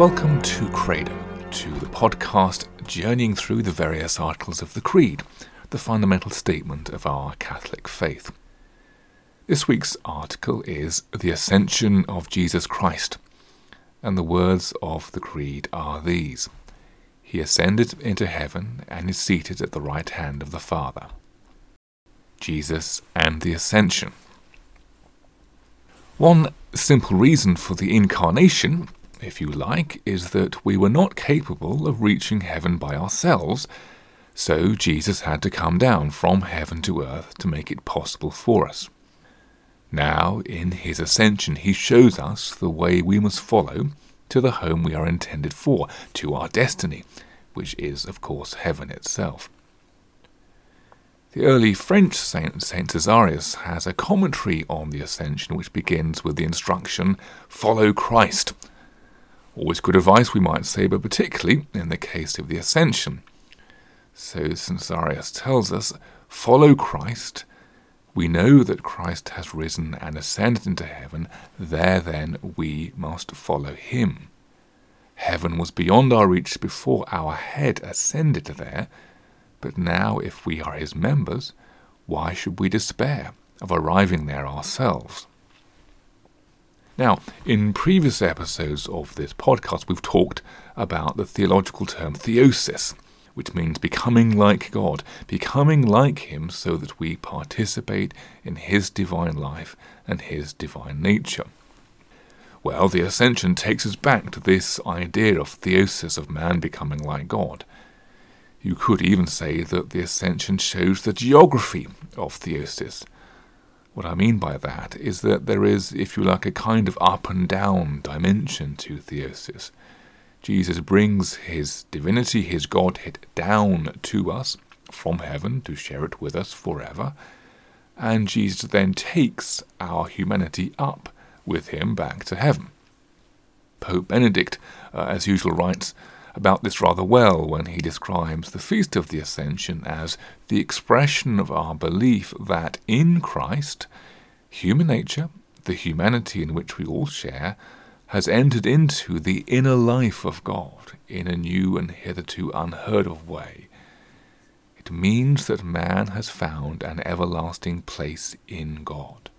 Welcome to Credo, to the podcast journeying through the various articles of the Creed, the fundamental statement of our Catholic faith. This week's article is The Ascension of Jesus Christ, and the words of the Creed are these He ascended into heaven and is seated at the right hand of the Father. Jesus and the Ascension. One simple reason for the incarnation, if you like, is that we were not capable of reaching heaven by ourselves, so Jesus had to come down from heaven to earth to make it possible for us. Now, in his ascension, he shows us the way we must follow to the home we are intended for, to our destiny, which is, of course, heaven itself. The early French saint, Saint Cesarius, has a commentary on the Ascension which begins with the instruction, Follow Christ. Always good advice, we might say, but particularly in the case of the Ascension. So Saint Cesarius tells us, Follow Christ. We know that Christ has risen and ascended into heaven, there then we must follow him. Heaven was beyond our reach before our head ascended there but now, if we are his members, why should we despair of arriving there ourselves? Now, in previous episodes of this podcast, we've talked about the theological term theosis, which means becoming like God, becoming like Him so that we participate in His divine life and His divine nature. Well, the Ascension takes us back to this idea of theosis of man becoming like God. You could even say that the Ascension shows the geography of theosis. What I mean by that is that there is, if you like, a kind of up and down dimension to theosis. Jesus brings his divinity, his Godhead, down to us from heaven to share it with us forever, and Jesus then takes our humanity up with him back to heaven. Pope Benedict, uh, as usual, writes about this rather well when he describes the Feast of the Ascension as the expression of our belief that in Christ, human nature, the humanity in which we all share, has entered into the inner life of God in a new and hitherto unheard of way. It means that man has found an everlasting place in God.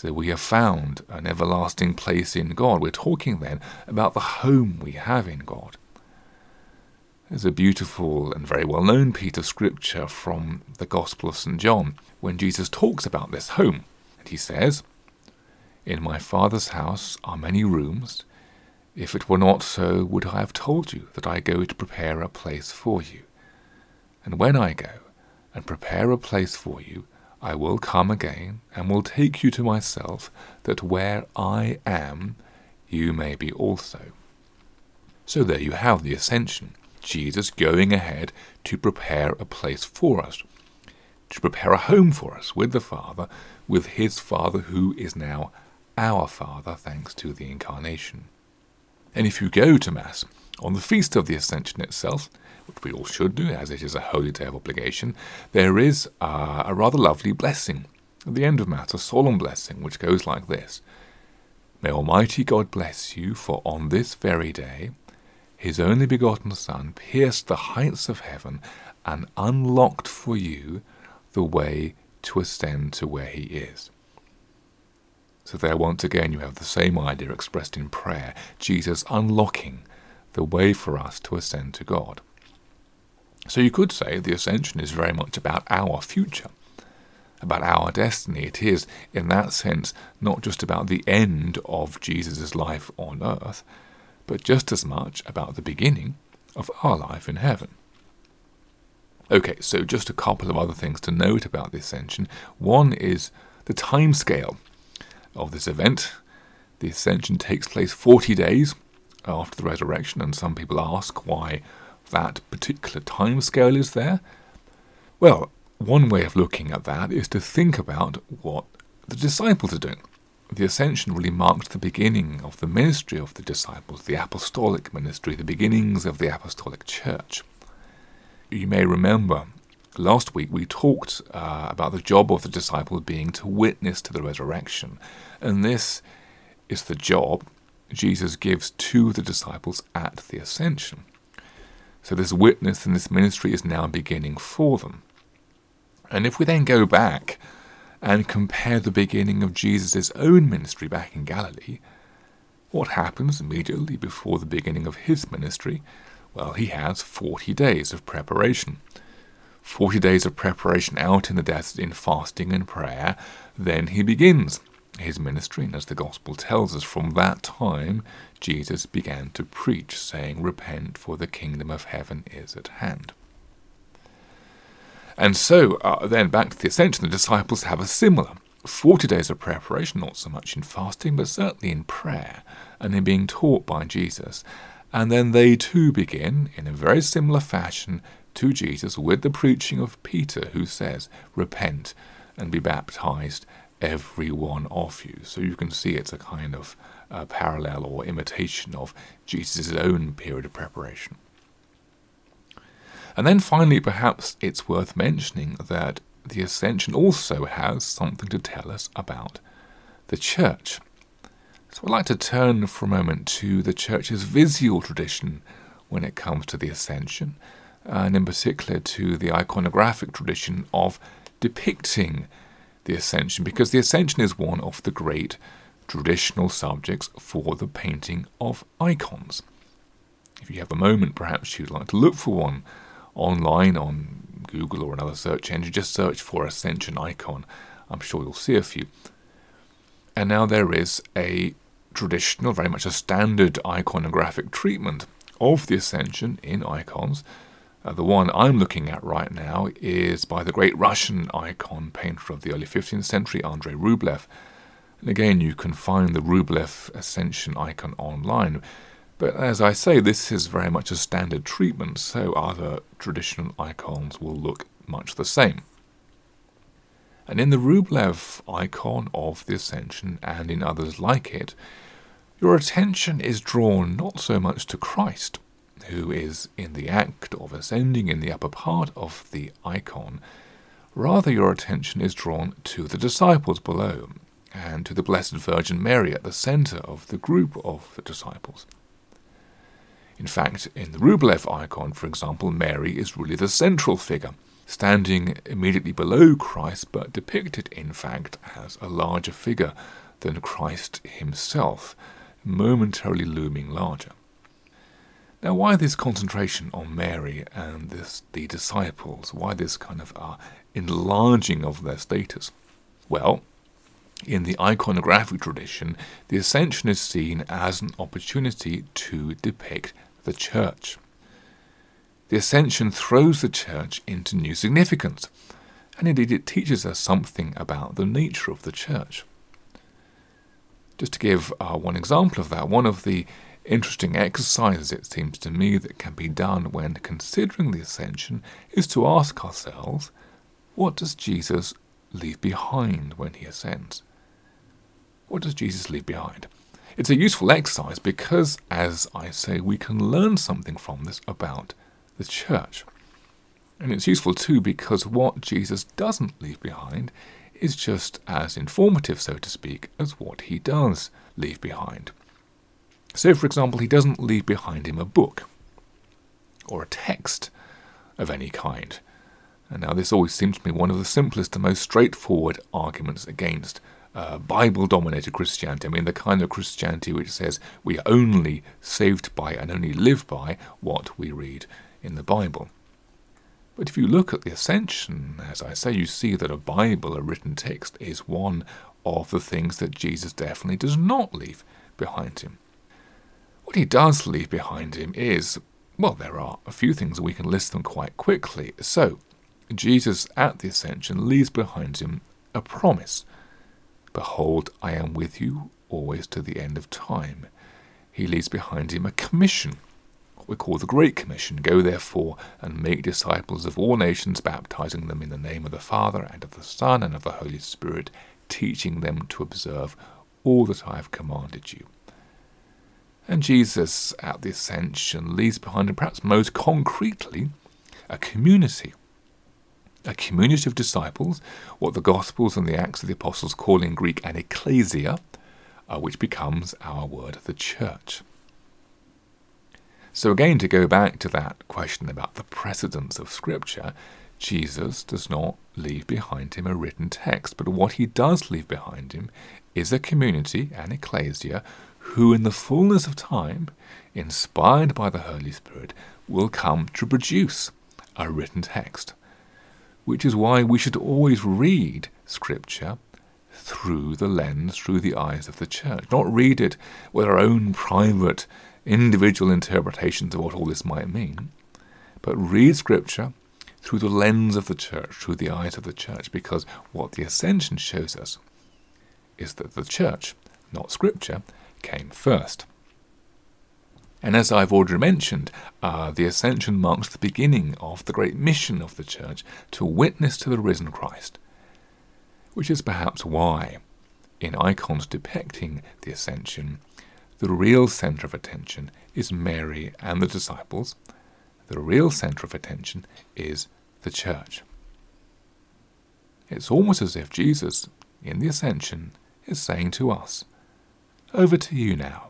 So we have found an everlasting place in God. We're talking then about the home we have in God. There's a beautiful and very well known piece of scripture from the Gospel of St. John when Jesus talks about this home. And he says, In my Father's house are many rooms. If it were not so, would I have told you that I go to prepare a place for you? And when I go and prepare a place for you, I will come again and will take you to myself, that where I am, you may be also. So there you have the ascension. Jesus going ahead to prepare a place for us, to prepare a home for us with the Father, with his Father who is now our Father thanks to the Incarnation. And if you go to Mass on the Feast of the Ascension itself, which we all should do, as it is a holy day of obligation, there is uh, a rather lovely blessing at the end of Mass, a solemn blessing, which goes like this May Almighty God bless you, for on this very day His only begotten Son pierced the heights of heaven and unlocked for you the way to ascend to where He is. So, there once again, you have the same idea expressed in prayer Jesus unlocking the way for us to ascend to God. So you could say the ascension is very much about our future, about our destiny. It is, in that sense, not just about the end of Jesus' life on earth, but just as much about the beginning of our life in heaven. Okay, so just a couple of other things to note about the ascension. One is the time scale of this event. The ascension takes place 40 days after the resurrection, and some people ask why that particular time scale is there? Well, one way of looking at that is to think about what the disciples are doing. The ascension really marked the beginning of the ministry of the disciples, the apostolic ministry, the beginnings of the apostolic church. You may remember last week we talked uh, about the job of the disciple being to witness to the resurrection, and this is the job Jesus gives to the disciples at the ascension. So this witness and this ministry is now beginning for them. And if we then go back and compare the beginning of Jesus' own ministry back in Galilee, what happens immediately before the beginning of his ministry? Well, he has 40 days of preparation. 40 days of preparation out in the desert in fasting and prayer. Then he begins his ministry, and as the Gospel tells us, from that time Jesus began to preach, saying, Repent, for the kingdom of heaven is at hand. And so, uh, then back to the ascension, the disciples have a similar 40 days of preparation, not so much in fasting, but certainly in prayer and in being taught by Jesus. And then they too begin, in a very similar fashion, to Jesus with the preaching of Peter, who says, Repent and be baptized, every one of you. So you can see it's a kind of uh, parallel or imitation of Jesus' own period of preparation. And then finally, perhaps it's worth mentioning that the Ascension also has something to tell us about the Church. So I'd like to turn for a moment to the Church's visual tradition when it comes to the Ascension, and in particular to the iconographic tradition of depicting the Ascension, because the Ascension is one of the great traditional subjects for the painting of icons. If you have a moment, perhaps you'd like to look for one online on Google or another search engine, just search for Ascension icon. I'm sure you'll see a few. And now there is a traditional, very much a standard iconographic treatment of the Ascension in icons uh, the one I'm looking at right now is by the great Russian icon painter of the early 15th century, Andrei Rublev. And again, you can find the Rublev Ascension icon online. But as I say, this is very much a standard treatment, so other traditional icons will look much the same. And in the Rublev icon of the Ascension and in others like it, your attention is drawn not so much to Christ who is in the act of ascending in the upper part of the icon, rather your attention is drawn to the disciples below and to the Blessed Virgin Mary at the center of the group of the disciples. In fact, in the Rublev icon, for example, Mary is really the central figure, standing immediately below Christ, but depicted, in fact, as a larger figure than Christ himself, momentarily looming larger. Now, why this concentration on Mary and this, the disciples? Why this kind of uh, enlarging of their status? Well, in the iconographic tradition, the Ascension is seen as an opportunity to depict the Church. The Ascension throws the Church into new significance, and indeed it teaches us something about the nature of the Church. Just to give uh, one example of that, one of the interesting exercises, it seems to me, that can be done when considering the ascension is to ask ourselves what does Jesus leave behind when he ascends? What does Jesus leave behind? It's a useful exercise because, as I say, we can learn something from this about the church. And it's useful too because what Jesus doesn't leave behind is just as informative, so to speak, as what he does leave behind. So, for example, he doesn't leave behind him a book or a text of any kind. And now, this always seems to me one of the simplest and most straightforward arguments against uh, Bible dominated Christianity. I mean, the kind of Christianity which says we are only saved by and only live by what we read in the Bible. But if you look at the Ascension, as I say, you see that a Bible, a written text, is one of the things that Jesus definitely does not leave behind him. What he does leave behind him is, well, there are a few things, we can list them quite quickly. So, Jesus at the ascension leaves behind him a promise Behold, I am with you always to the end of time. He leaves behind him a commission, what we call the Great Commission Go therefore and make disciples of all nations, baptizing them in the name of the Father and of the Son and of the Holy Spirit, teaching them to observe all that I have commanded you. And Jesus at the ascension leaves behind him, perhaps most concretely, a community. A community of disciples, what the Gospels and the Acts of the Apostles call in Greek an ecclesia, uh, which becomes our word, the church. So, again, to go back to that question about the precedence of Scripture, Jesus does not leave behind him a written text, but what he does leave behind him is a community, an ecclesia, who, in the fullness of time, inspired by the Holy Spirit, will come to produce a written text. Which is why we should always read Scripture through the lens, through the eyes of the church. Not read it with our own private, individual interpretations of what all this might mean, but read Scripture through the lens of the church, through the eyes of the church, because what the ascension shows us is that the church, not Scripture, came first. And as I've already mentioned, uh, the ascension marks the beginning of the great mission of the church to witness to the risen Christ, which is perhaps why, in icons depicting the ascension, the real centre of attention is Mary and the disciples. The real centre of attention is the church. It's almost as if Jesus, in the ascension, is saying to us, Over to you now.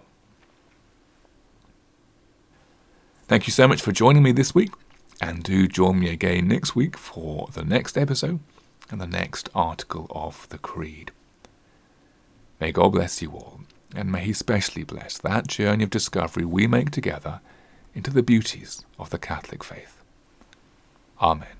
Thank you so much for joining me this week, and do join me again next week for the next episode and the next article of the Creed. May God bless you all, and may He specially bless that journey of discovery we make together into the beauties of the Catholic faith. Amen.